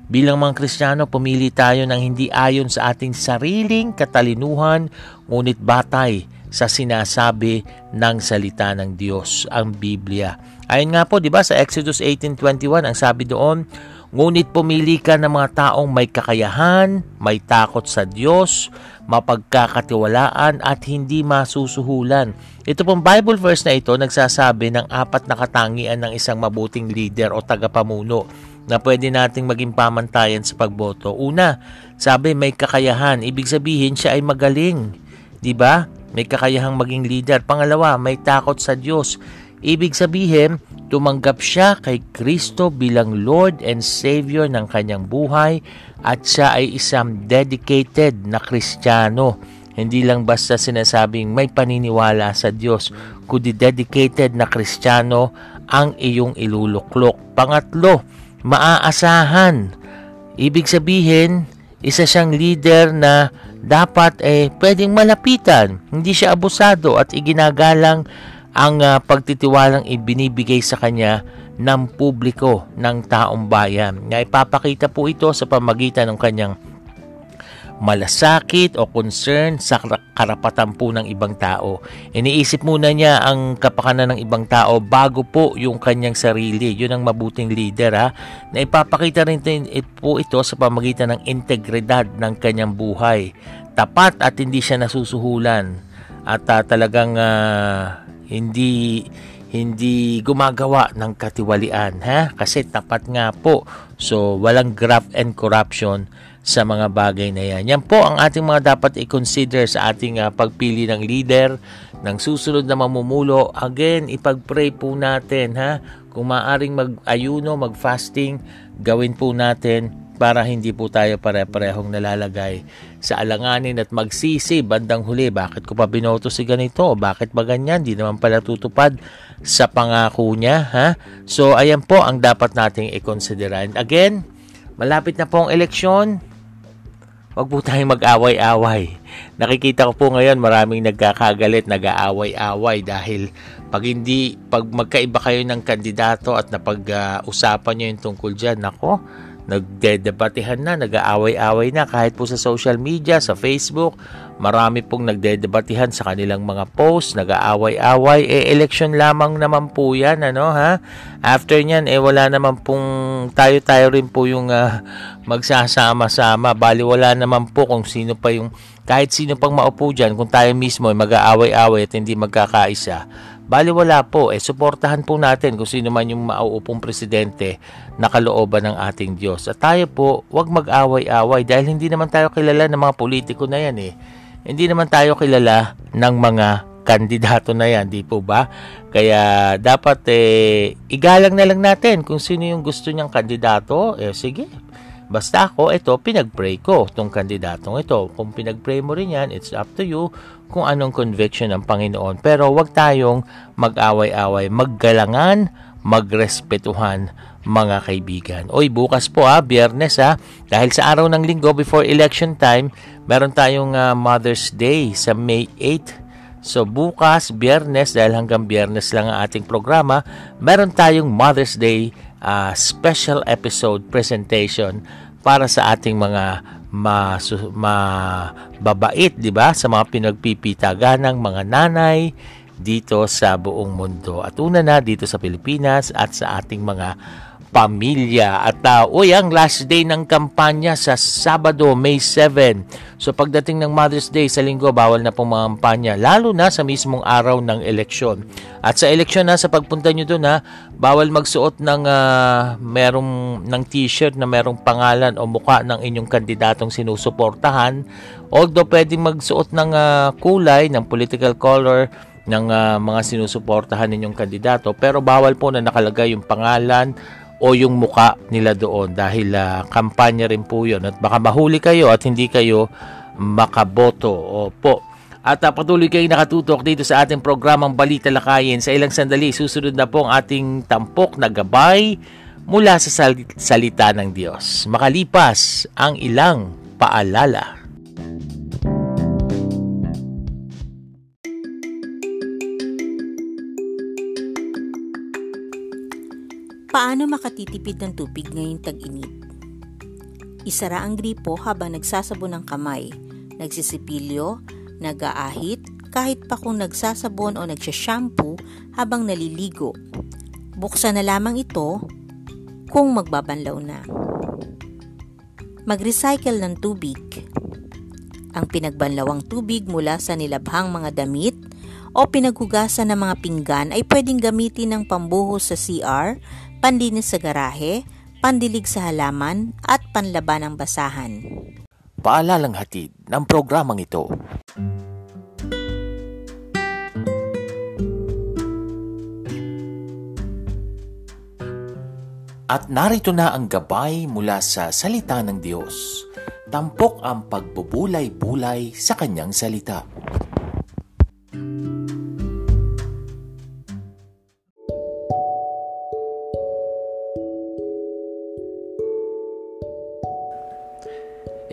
Bilang mga Kristiyano, pumili tayo ng hindi ayon sa ating sariling katalinuhan, ngunit batay sa sinasabi ng salita ng Diyos, ang Biblia. Ayon nga po, di ba, sa Exodus 18.21, ang sabi doon, Ngunit pumili ka ng mga taong may kakayahan, may takot sa Diyos, mapagkakatiwalaan at hindi masusuhulan. Ito pong Bible verse na ito nagsasabi ng apat na katangian ng isang mabuting leader o tagapamuno na pwede nating maging pamantayan sa pagboto. Una, sabi may kakayahan, ibig sabihin siya ay magaling. 'Di ba? May kakayahang maging leader. Pangalawa, may takot sa Diyos. Ibig sabihin, tumanggap siya kay Kristo bilang Lord and Savior ng kanyang buhay at siya ay isang dedicated na Kristiyano. Hindi lang basta sinasabing may paniniwala sa Diyos, kundi dedicated na Kristiyano ang iyong iluluklok. Pangatlo, maaasahan. Ibig sabihin, isa siyang leader na dapat eh pwedeng malapitan, hindi siya abusado at iginagalang ang uh, pagtitiwalang ibinibigay sa kanya ng publiko ng taong bayan. Na ipapakita po ito sa pamagitan ng kanyang malasakit o concern sa karapatan po ng ibang tao. Iniisip muna niya ang kapakanan ng ibang tao bago po yung kanyang sarili. Yun ang mabuting leader ha. Na ipapakita rin po ito sa pamagitan ng integridad ng kanyang buhay tapat at hindi siya nasusuhulan at uh, talagang uh, hindi hindi gumagawa ng katiwalian ha kasi tapat nga po so walang graft and corruption sa mga bagay na yan. Yan po ang ating mga dapat i-consider sa ating uh, pagpili ng leader, ng susunod na mamumulo. Again, ipag-pray po natin ha. Kung maaring mag-ayuno, mag-fasting, gawin po natin para hindi po tayo pare-parehong nalalagay sa alanganin at magsisi bandang huli. Bakit ko pa binoto si ganito? Bakit ba ganyan? Di naman pala tutupad sa pangako niya. Ha? So, ayan po ang dapat nating i-consider. And again, malapit na po ang eleksyon. Huwag po tayong mag-away-away. Nakikita ko po ngayon maraming nagkakagalit, nag-aaway-away dahil pag hindi, pag magkaiba kayo ng kandidato at napag-usapan uh, nyo yung tungkol dyan, nako, nagdedebatehan na, nag-aaway-away na kahit po sa social media, sa Facebook, marami pong nagdedebatehan sa kanilang mga posts, nag-aaway-away, eh election lamang naman po yan, ano ha? After nyan, eh wala naman pong tayo-tayo rin po yung uh, magsasama-sama, bali wala naman po kung sino pa yung, kahit sino pang maupo dyan, kung tayo mismo ay mag-aaway-away at hindi magkakaisa, Bali wala po, eh suportahan po natin kung sino man yung mauupong presidente na kalooban ng ating Diyos. At tayo po, wag mag-away-away dahil hindi naman tayo kilala ng mga politiko na yan eh. Hindi naman tayo kilala ng mga kandidato na yan, di po ba? Kaya dapat eh, igalang na lang natin kung sino yung gusto niyang kandidato. Eh sige, Basta ako, ito, pinag-pray ko itong kandidatong ito. Kung pinag-pray mo rin yan, it's up to you kung anong conviction ng Panginoon. Pero wag tayong mag-away-away, maggalangan, magrespetuhan mga kaibigan. Oy, bukas po ha, biyernes ha, dahil sa araw ng linggo before election time, meron tayong uh, Mother's Day sa May 8. So bukas, biyernes, dahil hanggang biyernes lang ang ating programa, meron tayong Mother's Day uh, special episode presentation para sa ating mga mababait, di ba? Sa mga pinagpipitagan ng mga nanay dito sa buong mundo. At una na dito sa Pilipinas at sa ating mga pamilya. At uh, uy, ang last day ng kampanya sa Sabado, May 7. So pagdating ng Mother's Day sa linggo, bawal na pong mga kampanya, lalo na sa mismong araw ng eleksyon. At sa eleksyon na, sa pagpunta nyo doon ha, bawal magsuot ng uh, merong ng t-shirt na merong pangalan o mukha ng inyong kandidatong sinusuportahan. Although pwedeng magsuot ng uh, kulay, ng political color, ng uh, mga sinusuportahan ninyong kandidato pero bawal po na nakalagay yung pangalan o yung muka nila doon dahil uh, kampanya rin po yun at baka mahuli kayo at hindi kayo makaboto. Opo. At uh, patuloy kayong nakatutok dito sa ating programang Balita Lakayin. Sa ilang sandali, susunod na po ang ating tampok na gabay mula sa sal- salita ng Diyos. Makalipas ang ilang paalala. Paano makatitipid ng tubig ngayong tag-init? Isara ang gripo habang nagsasabon ng kamay, nagsisipilyo, nag-aahit, kahit pa kung nagsasabon o nagsashampoo habang naliligo. Buksan na lamang ito kung magbabanlaw na. Mag-recycle ng tubig. Ang pinagbanlawang tubig mula sa nilabhang mga damit o pinaghugasan ng mga pinggan ay pwedeng gamitin ng pambuhos sa CR panlinis sa garahe, pandilig sa halaman at panlaban ng basahan. Paalalang hatid ng programang ito. At narito na ang gabay mula sa salita ng Diyos. Tampok ang pagbubulay-bulay sa kanyang salita.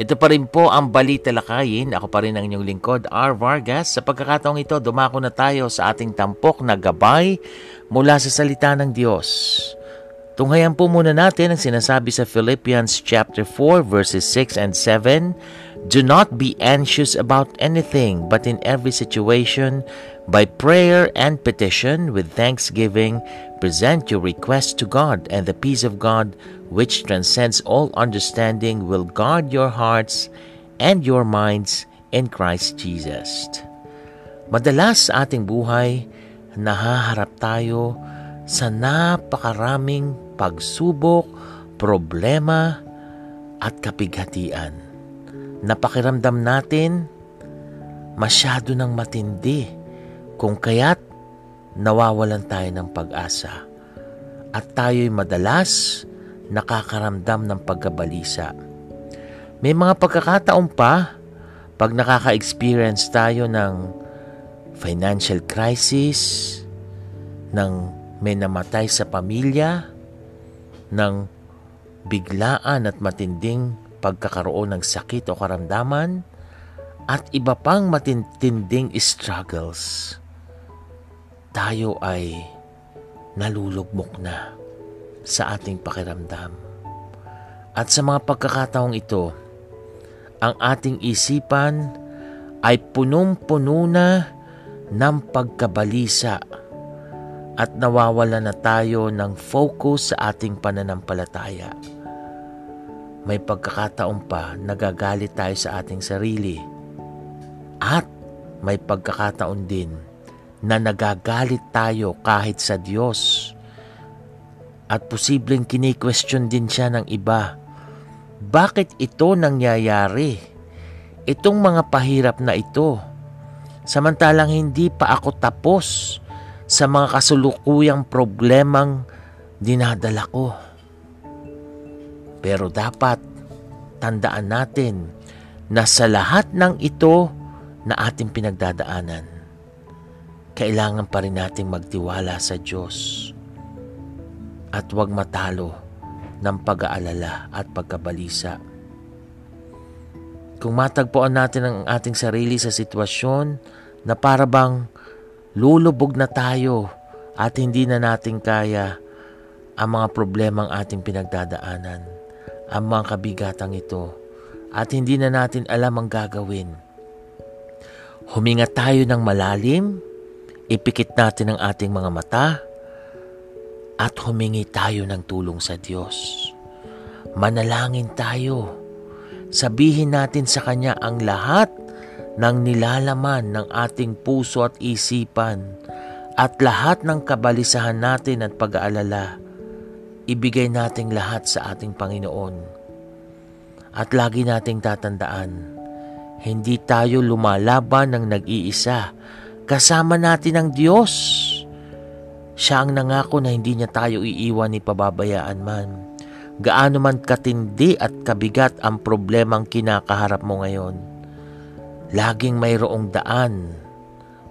Ito pa rin po ang Balita Lakayin. Ako pa rin ang inyong lingkod, R. Vargas. Sa pagkakataong ito, dumako na tayo sa ating tampok na gabay mula sa salita ng Diyos. Tunghayan po muna natin ang sinasabi sa Philippians chapter 4 verses 6 and 7. Do not be anxious about anything, but in every situation, by prayer and petition, with thanksgiving, present your requests to God, and the peace of God, which transcends all understanding, will guard your hearts and your minds in Christ Jesus. Madalas sa ating buhay, nahaharap tayo sa napakaraming pagsubok, problema, at kapighatian. Napakiramdam natin masyado ng matindi kung kaya't nawawalan tayo ng pag-asa at tayo'y madalas nakakaramdam ng pagkabalisa. May mga pagkakataon pa pag nakaka-experience tayo ng financial crisis, ng may namatay sa pamilya, ng biglaan at matinding pagkakaroon ng sakit o karamdaman, at iba pang matinding struggles, tayo ay nalulugmok na sa ating pakiramdam. At sa mga pagkakataong ito, ang ating isipan ay punong-puno na ng pagkabalisa at nawawala na tayo ng focus sa ating pananampalataya may pagkakataon pa nagagalit tayo sa ating sarili. At may pagkakataon din na nagagalit tayo kahit sa Diyos. At posibleng kini-question din siya ng iba. Bakit ito nangyayari? Itong mga pahirap na ito. Samantalang hindi pa ako tapos sa mga kasulukuyang problemang dinadala ko. Pero dapat tandaan natin na sa lahat ng ito na ating pinagdadaanan, kailangan pa rin nating magtiwala sa Diyos at huwag matalo ng pag-aalala at pagkabalisa. Kung matagpuan natin ang ating sarili sa sitwasyon na para bang lulubog na tayo at hindi na natin kaya ang mga problemang ating pinagdadaanan, ang mga kabigatang ito at hindi na natin alam ang gagawin. Huminga tayo ng malalim, ipikit natin ang ating mga mata, at humingi tayo ng tulong sa Diyos. Manalangin tayo. Sabihin natin sa Kanya ang lahat ng nilalaman ng ating puso at isipan at lahat ng kabalisahan natin at pag-aalala ibigay nating lahat sa ating Panginoon. At lagi nating tatandaan, hindi tayo lumalaban ng nag-iisa. Kasama natin ang Diyos. Siya ang nangako na hindi niya tayo iiwan ni pababayaan man. Gaano man katindi at kabigat ang problemang kinakaharap mo ngayon. Laging mayroong daan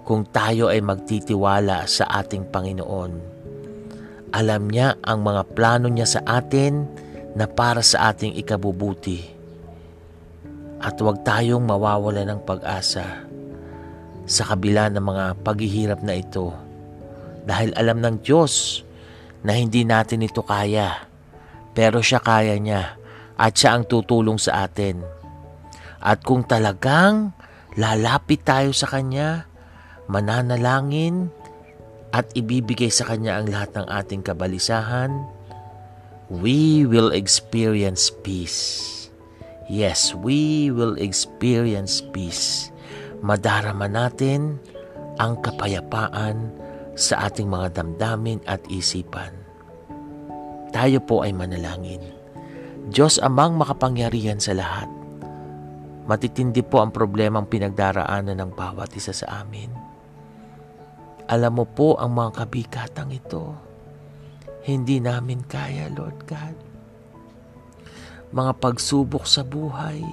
kung tayo ay magtitiwala sa ating Panginoon alam niya ang mga plano niya sa atin na para sa ating ikabubuti. At huwag tayong mawawala ng pag-asa sa kabila ng mga paghihirap na ito. Dahil alam ng Diyos na hindi natin ito kaya. Pero siya kaya niya at siya ang tutulong sa atin. At kung talagang lalapit tayo sa Kanya, mananalangin, at ibibigay sa Kanya ang lahat ng ating kabalisahan, we will experience peace. Yes, we will experience peace. Madarama natin ang kapayapaan sa ating mga damdamin at isipan. Tayo po ay manalangin. Diyos amang makapangyarihan sa lahat. Matitindi po ang problemang pinagdaraanan ng bawat isa sa amin alam mo po ang mga kabikatang ito. Hindi namin kaya, Lord God. Mga pagsubok sa buhay,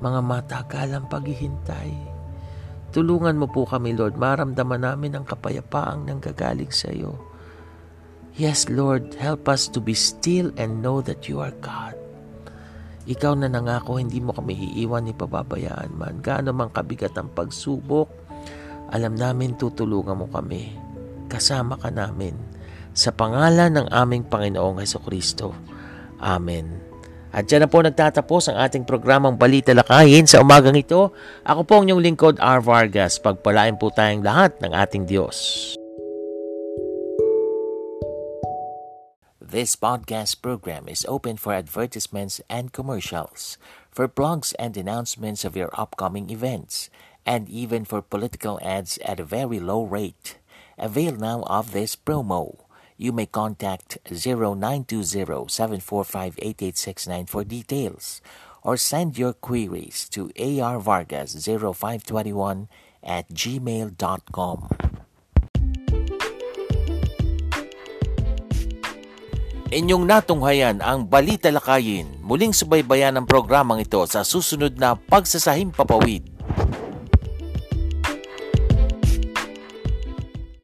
mga matagalang paghihintay. Tulungan mo po kami, Lord. Maramdaman namin ang kapayapaang nanggagaling sa iyo. Yes, Lord, help us to be still and know that you are God. Ikaw na nangako, hindi mo kami iiwan ni pababayaan man. Gaano man kabigat ang pagsubok, alam namin tutulungan mo kami. Kasama ka namin. Sa pangalan ng aming Panginoong Heso Kristo. Amen. At dyan na po nagtatapos ang ating programang Balita Lakayin sa umagang ito. Ako po ang inyong lingkod, R. Vargas. Pagpalain po tayong lahat ng ating Diyos. This podcast program is open for advertisements and commercials. for blogs and announcements of your upcoming events, and even for political ads at a very low rate. Avail now of this promo. You may contact 0920-745-8869 for details or send your queries to arvargas0521 at gmail.com. Inyong natunghayan ang Balita Lakayin. Muling subaybayan ang programang ito sa susunod na Pagsasahim Papawid.